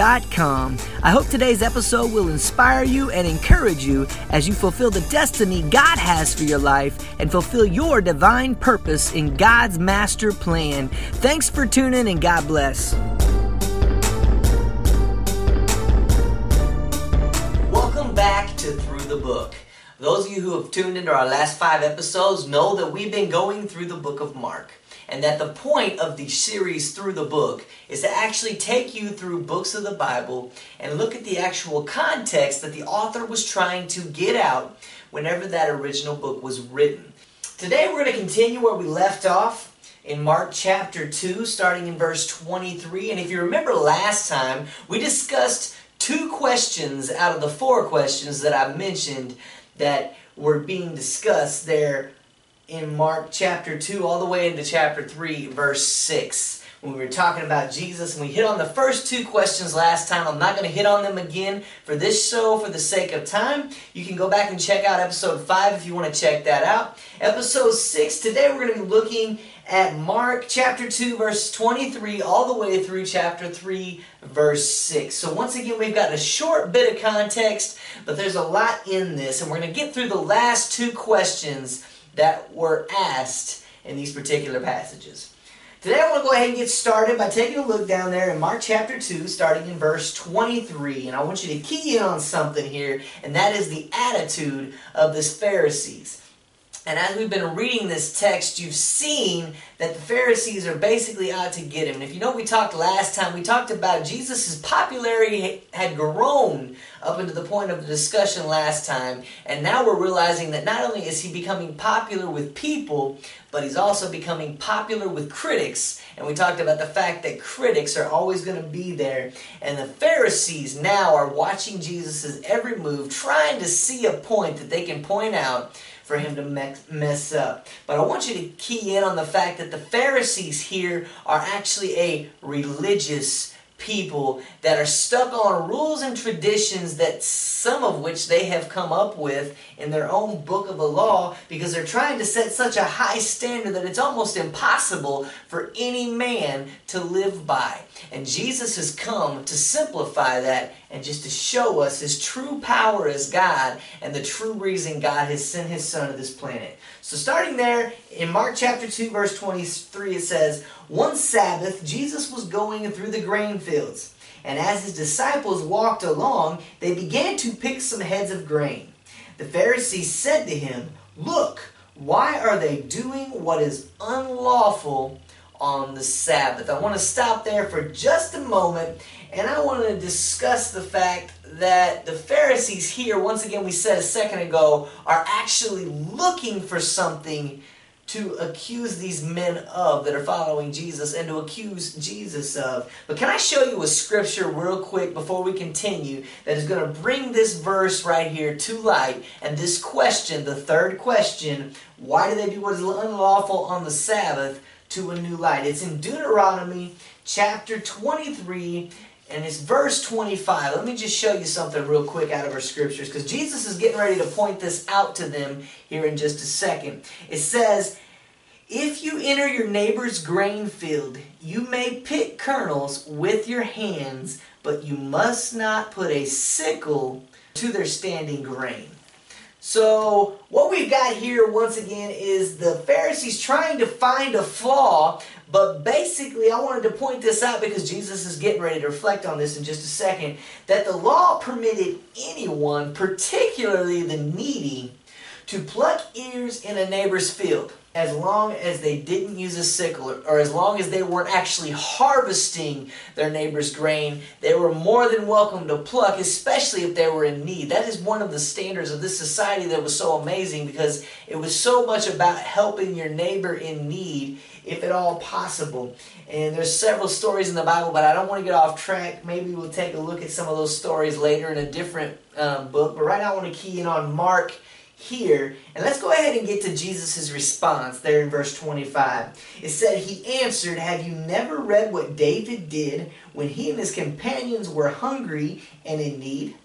I hope today's episode will inspire you and encourage you as you fulfill the destiny God has for your life and fulfill your divine purpose in God's master plan. Thanks for tuning in and God bless. Welcome back to Through the Book. Those of you who have tuned into our last five episodes know that we've been going through the book of Mark and that the point of the series through the book is to actually take you through books of the Bible and look at the actual context that the author was trying to get out whenever that original book was written. Today we're going to continue where we left off in Mark chapter 2, starting in verse 23. And if you remember last time, we discussed two questions out of the four questions that I mentioned that were being discussed there in Mark chapter 2 all the way into chapter 3, verse 6 when we were talking about Jesus, and we hit on the first two questions last time. I'm not going to hit on them again for this show for the sake of time. You can go back and check out episode 5 if you want to check that out. Episode 6, today we're going to be looking at Mark chapter 2, verse 23, all the way through chapter 3, verse 6. So, once again, we've got a short bit of context, but there's a lot in this, and we're going to get through the last two questions that were asked in these particular passages. Today, I want to go ahead and get started by taking a look down there in Mark chapter 2, starting in verse 23. And I want you to key in on something here, and that is the attitude of the Pharisees. And as we've been reading this text, you've seen that the Pharisees are basically out to get him. And if you know, we talked last time, we talked about Jesus' popularity had grown up into the point of the discussion last time. And now we're realizing that not only is he becoming popular with people, but he's also becoming popular with critics. And we talked about the fact that critics are always going to be there. And the Pharisees now are watching Jesus' every move, trying to see a point that they can point out for him to mess up. But I want you to key in on the fact that the Pharisees here are actually a religious people that are stuck on rules and traditions that some of which they have come up with in their own book of the law because they're trying to set such a high standard that it's almost impossible for any man to live by. And Jesus has come to simplify that and just to show us his true power as God and the true reason God has sent his son to this planet. So starting there in Mark chapter 2 verse 23 it says, "One Sabbath Jesus was going through the grain fields, and as his disciples walked along, they began to pick some heads of grain. The Pharisees said to him, "Look, why are they doing what is unlawful on the Sabbath?" I want to stop there for just a moment and I want to discuss the fact that the Pharisees here, once again, we said a second ago, are actually looking for something to accuse these men of that are following Jesus and to accuse Jesus of. But can I show you a scripture real quick before we continue that is going to bring this verse right here to light and this question, the third question, why do they do what is unlawful on the Sabbath to a new light? It's in Deuteronomy chapter 23 and it's verse 25. Let me just show you something real quick out of our scriptures because Jesus is getting ready to point this out to them here in just a second. It says, If you enter your neighbor's grain field, you may pick kernels with your hands, but you must not put a sickle to their standing grain. So, what we've got here once again is the Pharisees trying to find a flaw but basically, I wanted to point this out because Jesus is getting ready to reflect on this in just a second that the law permitted anyone, particularly the needy, to pluck ears in a neighbor's field as long as they didn't use a sickle or as long as they weren't actually harvesting their neighbor's grain, they were more than welcome to pluck, especially if they were in need. That is one of the standards of this society that was so amazing because it was so much about helping your neighbor in need if at all possible. And there's several stories in the Bible, but I don't want to get off track. Maybe we'll take a look at some of those stories later in a different um, book. But right now I want to key in on Mark here. And let's go ahead and get to Jesus' response there in verse 25. It said, He answered, Have you never read what David did when he and his companions were hungry and in need?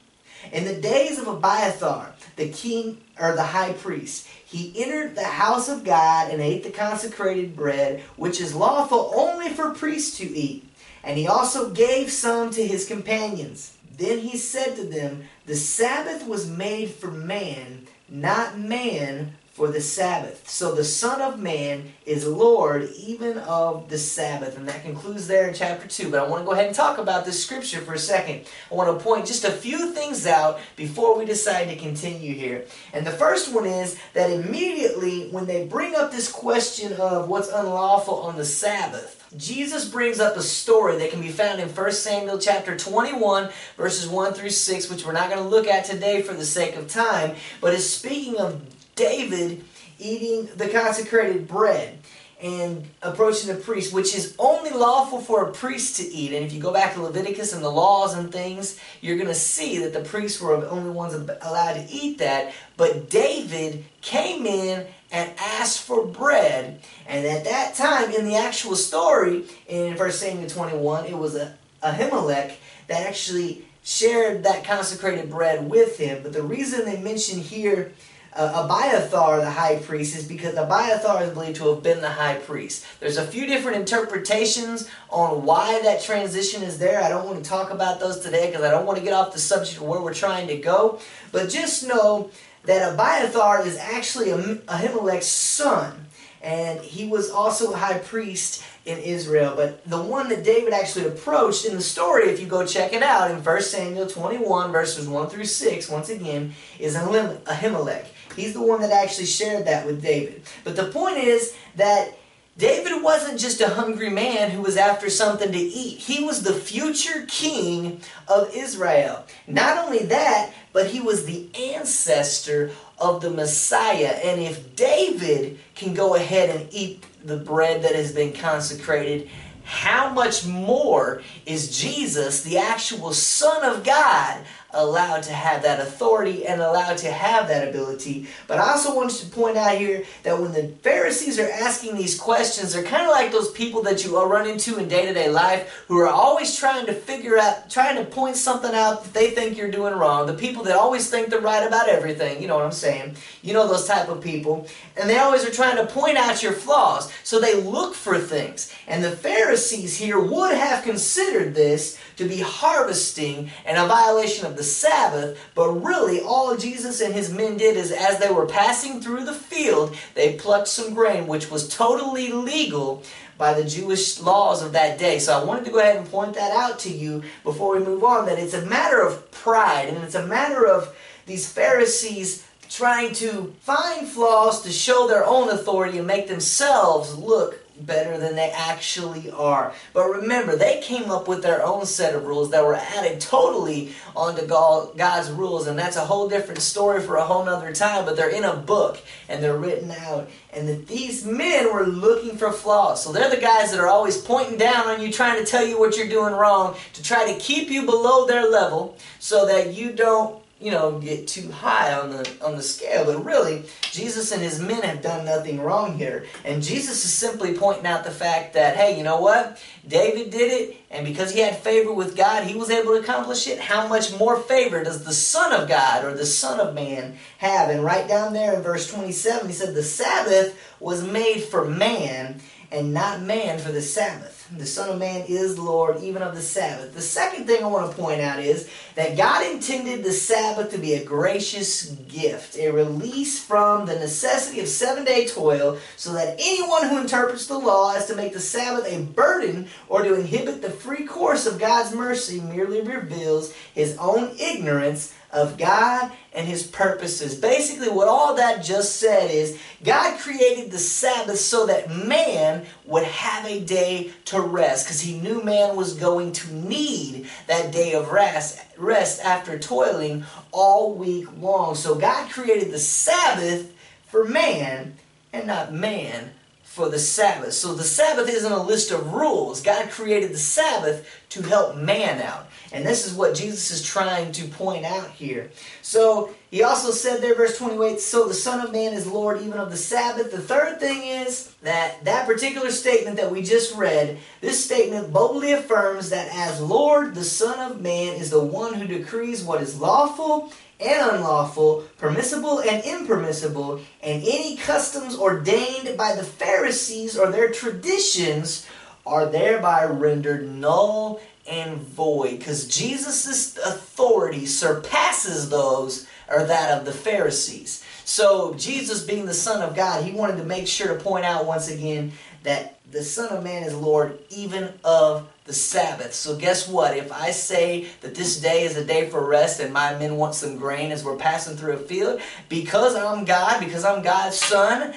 In the days of Abiathar, the king or the high priest, he entered the house of God and ate the consecrated bread, which is lawful only for priests to eat. And he also gave some to his companions. Then he said to them, The Sabbath was made for man, not man for the Sabbath. So the Son of Man is Lord even of the Sabbath. And that concludes there in chapter 2. But I want to go ahead and talk about this scripture for a second. I want to point just a few things out before we decide to continue here. And the first one is that immediately when they bring up this question of what's unlawful on the Sabbath, Jesus brings up a story that can be found in 1 Samuel chapter 21, verses 1 through 6, which we're not going to look at today for the sake of time, but is speaking of David eating the consecrated bread and approaching the priest, which is only lawful for a priest to eat. And if you go back to Leviticus and the laws and things, you're going to see that the priests were the only ones allowed to eat that. But David came in and asked for bread. And at that time, in the actual story, in 1 Samuel 21, it was Ahimelech that actually shared that consecrated bread with him. But the reason they mention here uh, Abiathar, the high priest, is because Abiathar is believed to have been the high priest. There's a few different interpretations on why that transition is there. I don't want to talk about those today because I don't want to get off the subject of where we're trying to go. But just know that Abiathar is actually Ahimelech's son. And he was also a high priest in Israel. But the one that David actually approached in the story, if you go check it out in 1 Samuel 21, verses 1 through 6, once again, is Ahimelech. He's the one that actually shared that with David. But the point is that David wasn't just a hungry man who was after something to eat. He was the future king of Israel. Not only that, but he was the ancestor of the Messiah. And if David can go ahead and eat the bread that has been consecrated, how much more is Jesus, the actual Son of God, allowed to have that authority and allowed to have that ability. But I also wanted to point out here that when the Pharisees are asking these questions, they're kind of like those people that you run into in day to day life who are always trying to figure out, trying to point something out that they think you're doing wrong. The people that always think they're right about everything. You know what I'm saying? You know those type of people. And they always are trying to point out your flaws. So they look for things. And the Pharisees here would have considered this to be harvesting and a violation of the Sabbath, but really all Jesus and his men did is as they were passing through the field, they plucked some grain, which was totally legal by the Jewish laws of that day. So I wanted to go ahead and point that out to you before we move on that it's a matter of pride and it's a matter of these Pharisees trying to find flaws to show their own authority and make themselves look better than they actually are. But remember, they came up with their own set of rules that were added totally onto God's rules, and that's a whole different story for a whole nother time. But they're in a book and they're written out, and that these men were looking for flaws. So they're the guys that are always pointing down on you, trying to tell you what you're doing wrong, to try to keep you below their level so that you don't you know, get too high on the on the scale. But really, Jesus and his men have done nothing wrong here. And Jesus is simply pointing out the fact that, hey, you know what? David did it, and because he had favor with God, he was able to accomplish it. How much more favor does the Son of God or the Son of Man have? And right down there in verse 27, he said, The Sabbath was made for man, and not man for the Sabbath. The Son of Man is Lord even of the Sabbath. The second thing I want to point out is that God intended the Sabbath to be a gracious gift, a release from the necessity of seven day toil, so that anyone who interprets the law as to make the Sabbath a burden or to inhibit the free course of God's mercy merely reveals his own ignorance of God and his purposes. Basically, what all that just said is God created the Sabbath so that man would have a day to rest because he knew man was going to need that day of rest, rest after toiling all week long. So God created the Sabbath for man and not man for the Sabbath. So the Sabbath isn't a list of rules. God created the Sabbath to help man out. And this is what Jesus is trying to point out here. So he also said there, verse 28, so the Son of Man is Lord even of the Sabbath. The third thing is that that particular statement that we just read, this statement boldly affirms that as Lord, the Son of Man is the one who decrees what is lawful and unlawful, permissible and impermissible, and any customs ordained by the Pharisees or their traditions are thereby rendered null and void because Jesus' authority surpasses those or that of the Pharisees. So Jesus being the Son of God, he wanted to make sure to point out once again that the Son of Man is Lord even of the Sabbath. So guess what? If I say that this day is a day for rest and my men want some grain as we're passing through a field, because I'm God, because I'm God's son,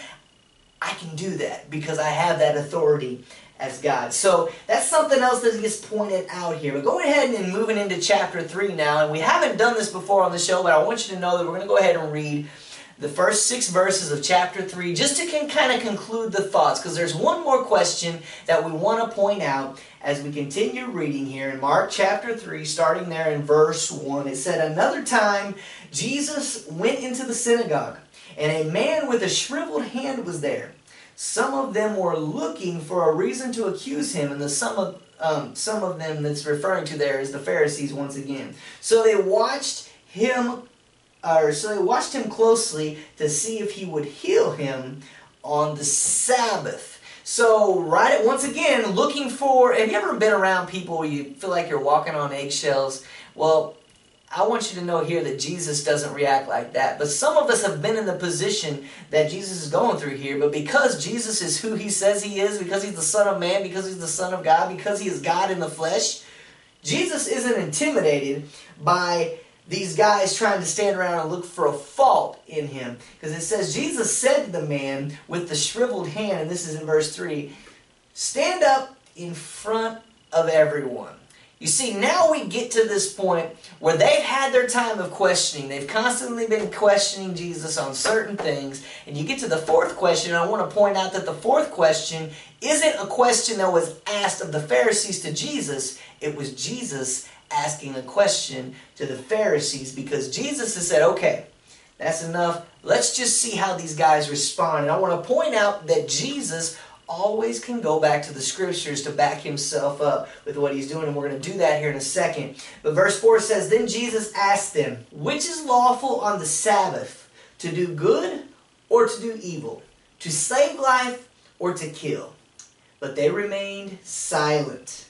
I can do that because I have that authority as God. So that's something else that gets pointed out here. But going ahead and moving into chapter 3 now, and we haven't done this before on the show, but I want you to know that we're going to go ahead and read the first six verses of chapter 3 just to can kind of conclude the thoughts because there's one more question that we want to point out as we continue reading here in Mark chapter 3 starting there in verse 1 it said another time Jesus went into the synagogue and a man with a shriveled hand was there some of them were looking for a reason to accuse him, and the some of um, some of them that's referring to there is the Pharisees once again. So they watched him, or so they watched him closely to see if he would heal him on the Sabbath. So right once again, looking for. Have you ever been around people where you feel like you're walking on eggshells? Well, I want you to know here that Jesus doesn't react like that. But some of us have been in the position that Jesus is going through here. But because Jesus is who he says he is, because he's the Son of Man, because he's the Son of God, because he is God in the flesh, Jesus isn't intimidated by these guys trying to stand around and look for a fault in him. Because it says, Jesus said to the man with the shriveled hand, and this is in verse 3 Stand up in front of everyone. You see, now we get to this point where they've had their time of questioning. They've constantly been questioning Jesus on certain things. And you get to the fourth question, and I want to point out that the fourth question isn't a question that was asked of the Pharisees to Jesus, it was Jesus asking a question to the Pharisees because Jesus has said, okay, that's enough. Let's just see how these guys respond. And I want to point out that Jesus always can go back to the scriptures to back himself up with what he's doing, and we're going to do that here in a second. But verse 4 says, Then Jesus asked them, Which is lawful on the Sabbath, to do good or to do evil, to save life or to kill? But they remained silent.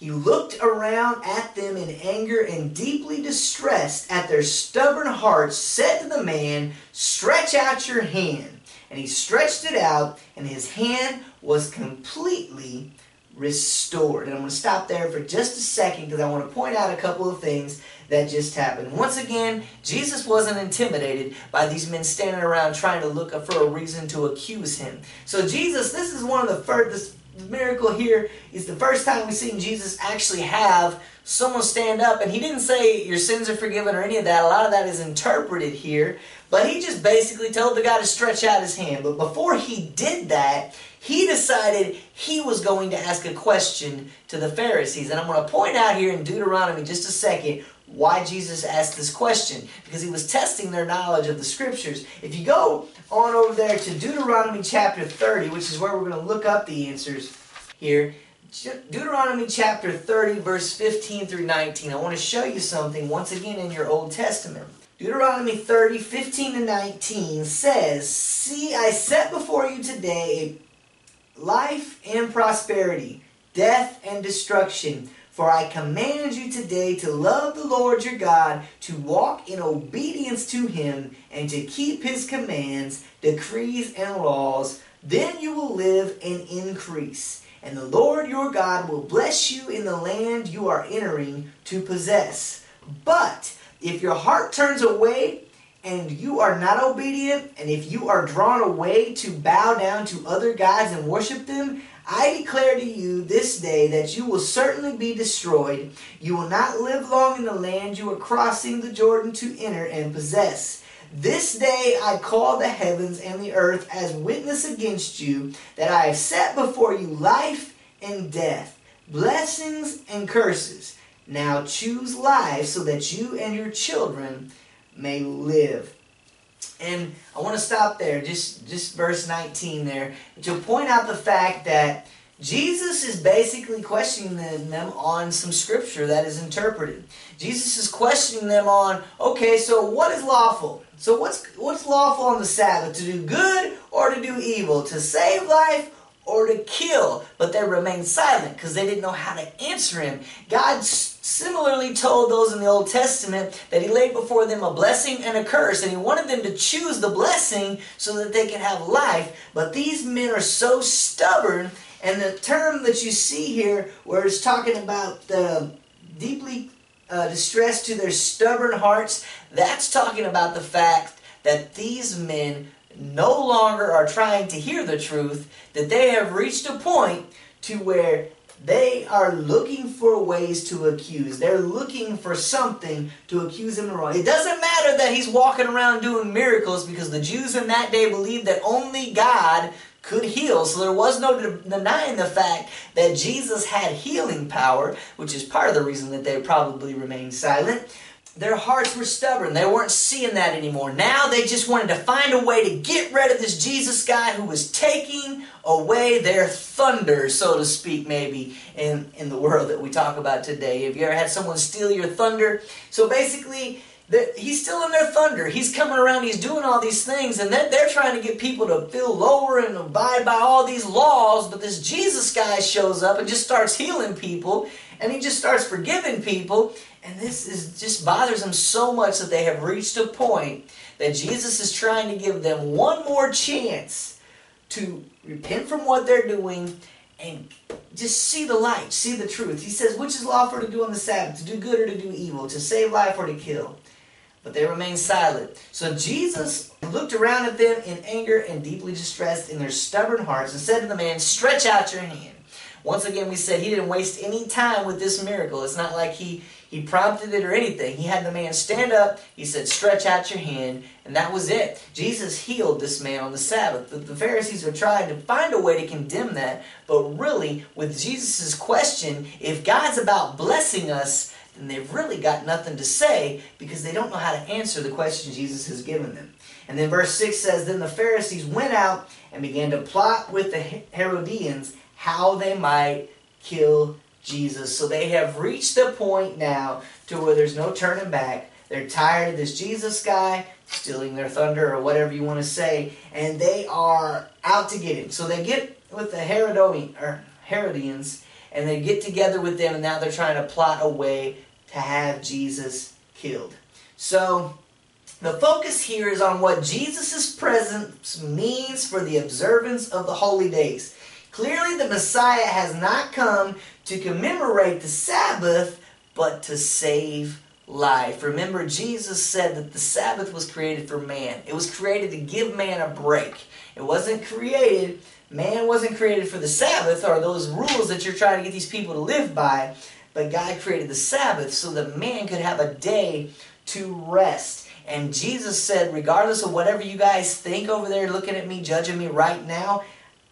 He looked around at them in anger and deeply distressed at their stubborn hearts, said to the man, Stretch out your hand and he stretched it out, and his hand was completely restored. And I'm going to stop there for just a second because I want to point out a couple of things that just happened. Once again, Jesus wasn't intimidated by these men standing around trying to look for a reason to accuse him. So Jesus, this is one of the first, miracle here is the first time we've seen Jesus actually have someone stand up and he didn't say your sins are forgiven or any of that. A lot of that is interpreted here. But he just basically told the guy to stretch out his hand. But before he did that, he decided he was going to ask a question to the Pharisees. And I'm going to point out here in Deuteronomy just a second why Jesus asked this question. Because he was testing their knowledge of the scriptures. If you go on over there to Deuteronomy chapter 30, which is where we're going to look up the answers here. Deuteronomy chapter 30, verse 15 through 19. I want to show you something once again in your Old Testament. Deuteronomy 30, 15 to 19 says, See, I set before you today life and prosperity, death and destruction. For I command you today to love the Lord your God, to walk in obedience to him, and to keep his commands, decrees, and laws. Then you will live and increase. And the Lord your God will bless you in the land you are entering to possess. But if your heart turns away and you are not obedient, and if you are drawn away to bow down to other gods and worship them, I declare to you this day that you will certainly be destroyed. You will not live long in the land you are crossing the Jordan to enter and possess. This day I call the heavens and the earth as witness against you that I have set before you life and death, blessings and curses. Now choose life so that you and your children may live. And I want to stop there, just, just verse 19 there, to point out the fact that Jesus is basically questioning them on some scripture that is interpreted. Jesus is questioning them on, okay, so what is lawful? So what's what's lawful on the Sabbath? To do good or to do evil? To save life or to kill? But they remained silent because they didn't know how to answer him. God similarly told those in the Old Testament that he laid before them a blessing and a curse, and he wanted them to choose the blessing so that they could have life. But these men are so stubborn and the term that you see here, where it's talking about the deeply uh, distressed to their stubborn hearts, that's talking about the fact that these men no longer are trying to hear the truth, that they have reached a point to where they are looking for ways to accuse. They're looking for something to accuse him of wrong. It doesn't matter that he's walking around doing miracles because the Jews in that day believed that only God could heal. So there was no denying the fact that Jesus had healing power, which is part of the reason that they probably remained silent. Their hearts were stubborn. They weren't seeing that anymore. Now they just wanted to find a way to get rid of this Jesus guy who was taking away their thunder, so to speak, maybe, in, in the world that we talk about today. Have you ever had someone steal your thunder? So basically, he's still in their thunder. He's coming around, he's doing all these things, and then they're trying to get people to feel lower and abide by all these laws. But this Jesus guy shows up and just starts healing people, and he just starts forgiving people. And this is just bothers them so much that they have reached a point that Jesus is trying to give them one more chance to repent from what they're doing and just see the light, see the truth. He says, which is lawful to do on the Sabbath, to do good or to do evil, to save life or to kill but they remained silent. So Jesus looked around at them in anger and deeply distressed in their stubborn hearts and said to the man, Stretch out your hand. Once again, we said he didn't waste any time with this miracle. It's not like he, he prompted it or anything. He had the man stand up. He said, Stretch out your hand. And that was it. Jesus healed this man on the Sabbath. The, the Pharisees were trying to find a way to condemn that. But really, with Jesus' question, if God's about blessing us, then they've really got nothing to say because they don't know how to answer the question Jesus has given them. And then verse 6 says, Then the Pharisees went out and began to plot with the Herodians how they might kill Jesus. So they have reached the point now to where there's no turning back. They're tired of this Jesus guy stealing their thunder or whatever you want to say, and they are out to get him. So they get with the Herodians and they get together with them, and now they're trying to plot a way to have Jesus killed. So, the focus here is on what Jesus' presence means for the observance of the holy days. Clearly, the Messiah has not come to commemorate the Sabbath, but to save life. Remember, Jesus said that the Sabbath was created for man, it was created to give man a break. It wasn't created Man wasn't created for the Sabbath or those rules that you're trying to get these people to live by, but God created the Sabbath so that man could have a day to rest. And Jesus said, regardless of whatever you guys think over there looking at me, judging me right now,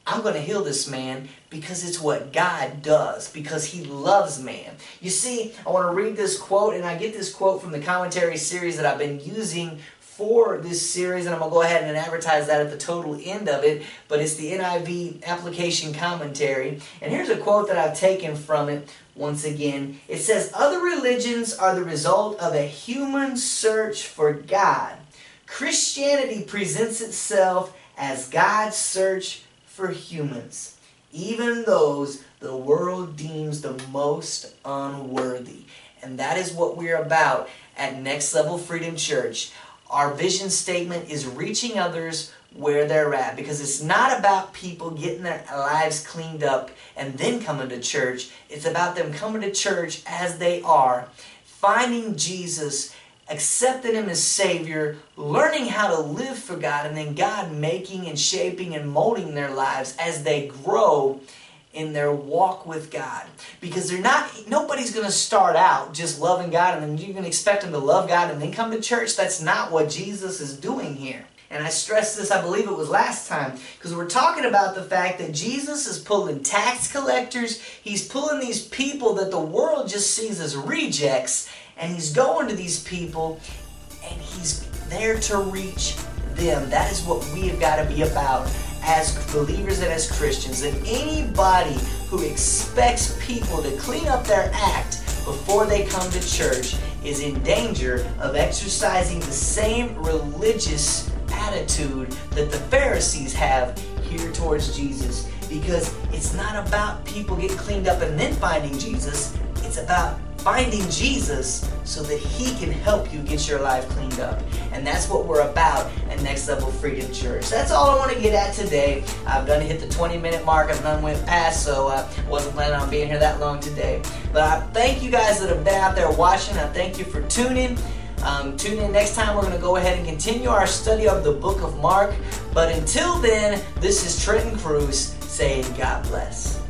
I'm going to heal this man because it's what God does, because he loves man. You see, I want to read this quote, and I get this quote from the commentary series that I've been using for this series, and I'm going to go ahead and advertise that at the total end of it, but it's the NIV application commentary. And here's a quote that I've taken from it once again. It says, Other religions are the result of a human search for God. Christianity presents itself as God's search for humans, even those the world deems the most unworthy. And that is what we're about at Next Level Freedom Church. Our vision statement is reaching others where they're at because it's not about people getting their lives cleaned up and then coming to church. It's about them coming to church as they are, finding Jesus, accepting Him as Savior, learning how to live for God, and then God making and shaping and molding their lives as they grow in their walk with God. Because they're not, nobody's going to start out just loving God and then you're going to expect them to love God and then come to church. That's not what Jesus is doing here. And I stressed this, I believe it was last time, because we're talking about the fact that Jesus is pulling tax collectors, he's pulling these people that the world just sees as rejects, and he's going to these people and he's there to reach them. That is what we have got to be about as believers and as Christians. That anybody who expects people to clean up their act before they come to church is in danger of exercising the same religious attitude that the Pharisees have here towards Jesus. Because it's not about people getting cleaned up and then finding Jesus, it's about finding Jesus so that He can help you get your life cleaned up. And that's what we're about at Next Level Freedom Church. That's all I want to get at today. I've done hit the 20 minute mark. I've done went past, so I wasn't planning on being here that long today. But I thank you guys that have been out there watching. I thank you for tuning. Um, tune in next time. We're going to go ahead and continue our study of the book of Mark. But until then, this is Trenton Cruz saying God bless.